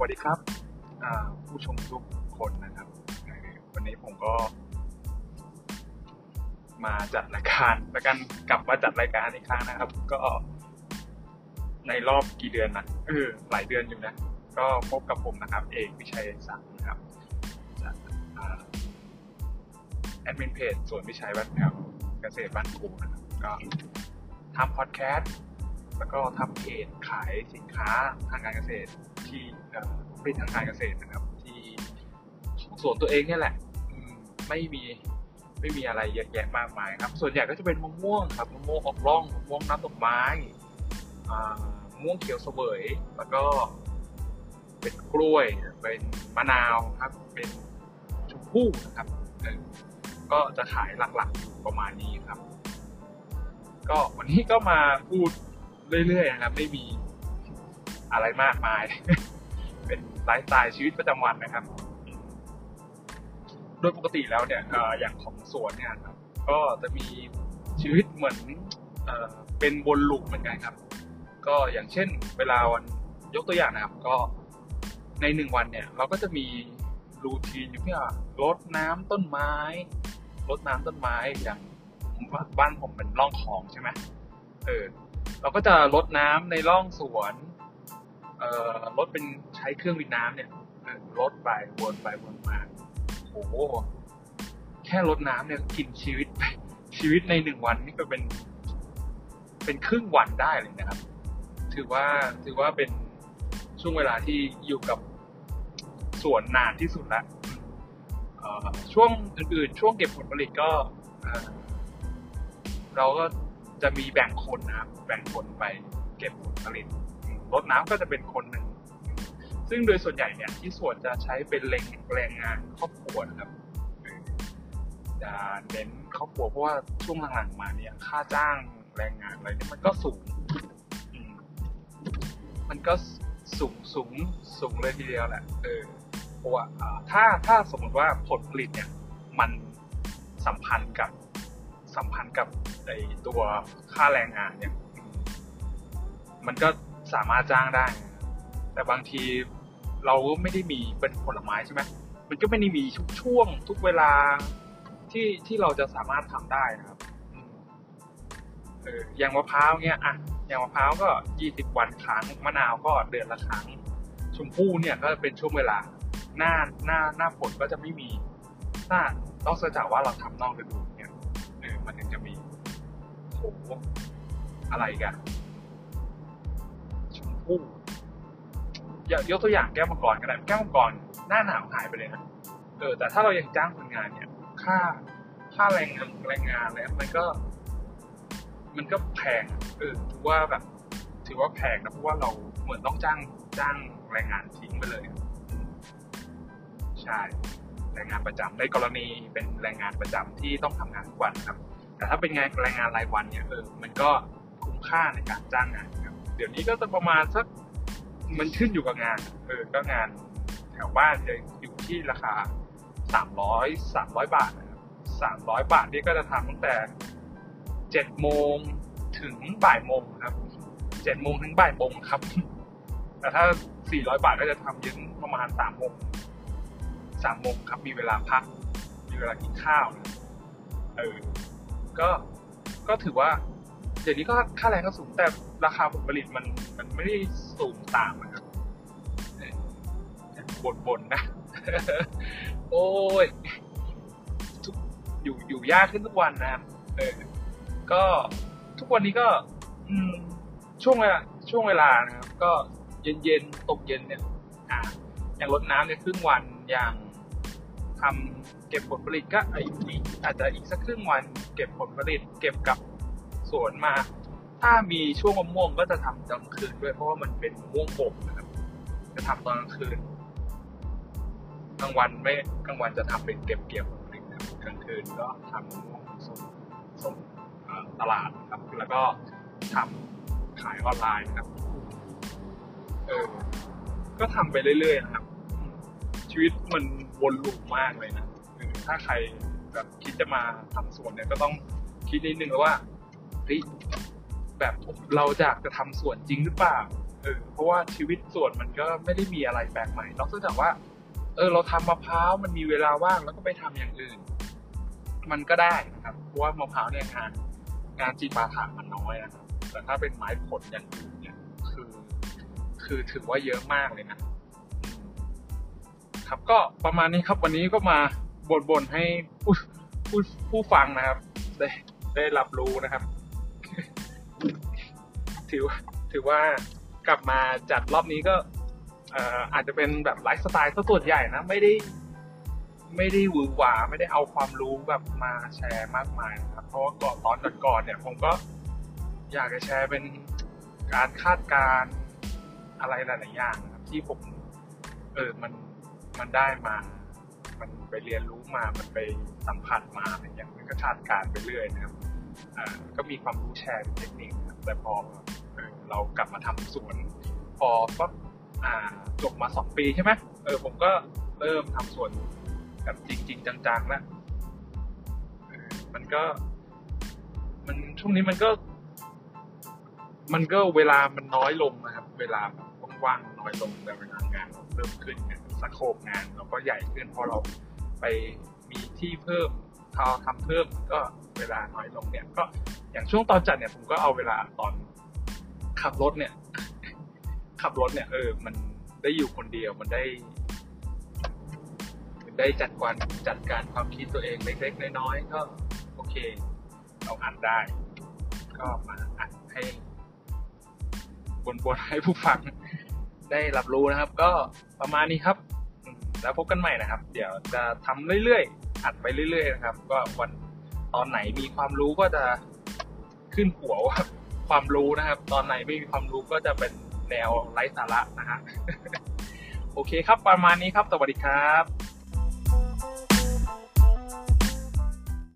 วัสดีครับผู้ชมทุกคนนะครับ วันนี้ผมก็ มาจัดรายการแล้วกันกลับมาจัดรายการอีกครั้งนะครับ ก็ ในรอบกี่เดือนนะเออหลายเดือนอยู่นะ ก็พบกับผมนะครับ เอกวิชัยศักดิ์นะครับจากแอดมินเพจส่วนวิชัยบ้านแถวเกษตรบ้านกูนะครับก็ทำพอดแคสต์แล้วก็ทำเพจขายสินค้าทางการเกษตร ที่ผลิตทางการเกษตรนะครับ ที่ของสวนตัวเองเนี่ยแหละไม่มีไม่มีอะไรเยอะแยะมากมายครับ ส่วนใหญ่ก็จะเป็นมะม่วงครับมะม่วงออกร่องมะม่วงน้ำดอกไม้มะม่วงเขียวเสวยแล้วก็ เป็นกล้วยเป็นมะนาวครับ เป็นชมพู่นะครับก็จะขายหลักๆอยู่ประมาณนี้ครับ ก็วันนี้ก็มาพูดเรื่อยๆนะครับ ไม่มี อะไรมากมาย เป็นไลฟ์สไตล์ชีวิตประจำวันนะครับ โดยปกติแล้วเนี่ยอย่างของสวนเนี่ยครับ ก็จะมีชีวิตเหมือนเป็นบนลูกเหมือนกันครับ ก็อย่างเช่น เวลาวันยกตัวอย่างนะครับ ก็ในหนึ่งวันเนี่ย เราก็จะมีรูทีนอยู่ที่รดน้ำต้นไม้รดน้ำต้นไม้อย่างบ้านผมเป็นร่องคลองใช่ไหมเออเราก็จะลดน้ำในร่องสวน เอ่อลดเป็นใช้เครื่องวิดน้ำเนี่ยลดไปวนไปวนมา โอ้โหแค่ลดน้ำเนี่ยกินชีวิตไปชีวิตในหนึ่งวันนี่ก็เป็น เป็นครึ่งวันได้เลยนะครับ ถือว่าถือว่าเป็นช่วงเวลาที่อยู่กับสวนนานที่สุดล้วช่วงอื่นๆ ช่วงเก็บผลผลิตก็เราก็จะมีแบ่งคนนะครับ แบ่งคนไปเก็บผลผลิต รดน้ำก็จะเป็นคนหนึ่ง ซึ่งโดยส่วนใหญ่เนี่ยที่ส่วนจะใช้เป็นแรงแรงงานครอบครัวนะครับจะเน้นครอบครัวเพราะว่าช่วงหลังๆมาเนี่ย ค่าจ้างแรงงานอะไรเนี่ยมันก็สูง มันก็สูงสูงสูงเลยทีเดียวแหละ เออเพราะว่าถ้าถ้าสมมติว่าผลผลิตเนี่ย มันสัมพันธ์กับสัมพันธ์กับไอตัวค่าแรงงานเนี่ย มันก็ สามารถจ้างได้ แต่บางทีเราไม่ได้มีเป็นผลไม้ใช่ไหมมันก็ไม่ได้มีทุกช่วงทุกเวลาที่ที่เราจะสามารถทำได้นะครับเอออย่างมะพร้าวเนี่ยอะอย่างมะพร้าวก็ยี่สิบวันครั้งมะนาวก็เดือนละครั้ง ชมพู่เนี่ยก็เป็นช่วงเวลา หน้าหน้าหน้าฝนก็จะไม่มีหน้านอกจากว่าเราทำนอกฤดูเนี่ยเออมันถึงจะมีโอ้อะไรกัน พู่ยกตัวอย่างแก้วมังกรก็ได้แก้วมังกรหน้าหนาวหายไปเลยนะเออแต่ถ้าเรายังจ้างคนงานเนี่ย ค่าค่าแรงงานแรงงานเนี่ยมันก็ มันก็แพงเออถือว่าแบบ ถือว่าแพงนะเพราะว่าเราเหมือนต้องจ้างจ้างแรงงานทิ้งไปเลยใช่แรงงานประจำในกรณีเป็นแรงงานประจำที่ต้องทำงานทุกวันครับ แต่ถ้าเป็นงานแรงงานรายวันเนี่ยเออมันก็คุ้มค่าในการจ้างงานครับ ดี๋ยวนี้ก็จะประมาณสักมันขึ้นอยู่กับงานเออก็งานแถวบ้านจะอยู่ที่ราคาสามร้อยสามร้อยบาทนะครับสามร้อยบาทนี่ก็จะทำตั้งแต่เจ็ดโมงถึงบ่ายโมงครับเจ็ดโมงถึงบ่ายโมงครับ แต่ถ้าสี่ร้อยบาทก็จะทำยืนประมาณสามโมงสามโมงครับมีเวลาพัก มีเวลากินข้าวนะเออก็ก็ถือว่า เดี๋ยวนี้ก็ค่าแรงก็สูงแต่ราคาผลผลิตมันมันไม่ได้สูงตามนะครับบ่นบนนะ โอ้ยทุกอยู่อยู่ยากขึ้นทุกวันนะครับเออก็ทุกวันนี้ก็ อืม ช่วงเวลาช่วงเวลานะครับ ก็เย็นเย็นตกเย็นเนี่ยอ่าอย่างรดน้ำเนี่ยครึ่งวันอย่างทำเก็บผลผลิตก็อาจจะอีกสักครึ่งวัน เก็บผลผลิต เก็บกับ สวนมา ถ้ามีช่วงมะม่วงก็จะทำตอนกลางคืนด้วยเพราะว่ามันเป็นม่วงบกนะครับ จะทำตอนกลางคืนกลางวันไม่กลางวันจะทำเป็นเก็บเกี่ยวผลผลิตกลางคืนก็ทำมะม่วงส่งส่งตลาดครับ แล้วก็ทำขายออนไลน์นะครับเออก็ทำไปเรื่อยๆนะครับ ชีวิตมันวนลูปมากเลยนะถ้าใครแบบคิดจะมาทำสวนเนี่ยก็ต้องคิดนิดนึงว่า ฮ้ยแบบเราจะจะทำสวนจริงหรือเปล่าเออเพราะว่าชีวิตสวนมันก็ไม่ได้มีอะไรแปลกใหม่นอกจากว่า เออ เราทำมะพร้าวมันมีเวลาว่างแล้วก็ไปทำอย่างอื่น มันก็ได้นะครับเพราะว่ามะพร้าวเนี่ยงานงานจีปาถะมันน้อยนะครับแต่ถ้าเป็นไม้ผลอย่างอื่นเนี่ยคือ คือถือว่าเยอะมากเลยนะ ครับก็ประมาณนี้ครับ วันนี้ก็มาบ่นๆให้ผู้ผู้ผู้ฟังนะครับ ได้ได้รับรู้นะครับ ถือว่าถือว่ากลับมาจัดรอบนี้ก็เอ่อาจจะเป็นแบบไลฟ์สไตล์ซะส่วนใหญ่นะ ไม่ได้ไม่ได้หวือหวาไม่ได้เอาความรู้แบบมาแชร์มากมายนะครับ เพราะว่าก่อนตอนก่อนๆเนี่ย ผมก็อยากจะแชร์เป็นการคาดการอะไรหลายๆอย่างนะครับ ที่ผม เออมันมันได้มา มันไปเรียนรู้มา มันไปสัมผัสมาอะไรอย่างเงี้ยมันก็คาดการไปเรื่อยนะครับ ก็มีความรู้แชร์เทคนิคครับแต่พอเรากลับมาทำสวน พอปั๊บจบมาสองปีใช่ไหมเออผมก็เริ่มทำสวนแบบจริงๆจังๆแล้วมันก็ มันช่วงนี้มันก็ มันก็เวลามันน้อยลงนะครับ เวลาว่างๆน้อยลงแต่เวลางานเราเริ่มขึ้นเนี่ยสโคปงานเราก็ใหญ่ขึ้นเพราะเราไปมีที่เพิ่ม อทำเพิ่มก็เวลาน้อยลงเนี่ย ก็อย่างช่วงตอนจัดเนี่ยผมก็เอาเวลาตอนขับรถเนี่ย ขับรถเนี่ยเออ มันได้อยู่คนเดียวมันได้ได้จัดการจัดการความคิดตัวเองเล็กๆน้อยๆก็โอเค เราอัดได้ ก็มาอัดให้บนๆให้ผู้ฟังได้รับรู้นะครับ ก็ประมาณนี้ครับ แล้วพบกันใหม่นะครับ เดี๋ยวจะทำเรื่อยๆ อัดไปเรื่อยๆนะครับ ก็วันตอนไหนมีความรู้ก็จะขึ้นหัวว่าความรู้นะครับ ตอนไหนไม่มีความรู้ก็จะเป็นแนวไร้สาระนะฮะโอเคครับประมาณนี้ครับ สวัสดีครับ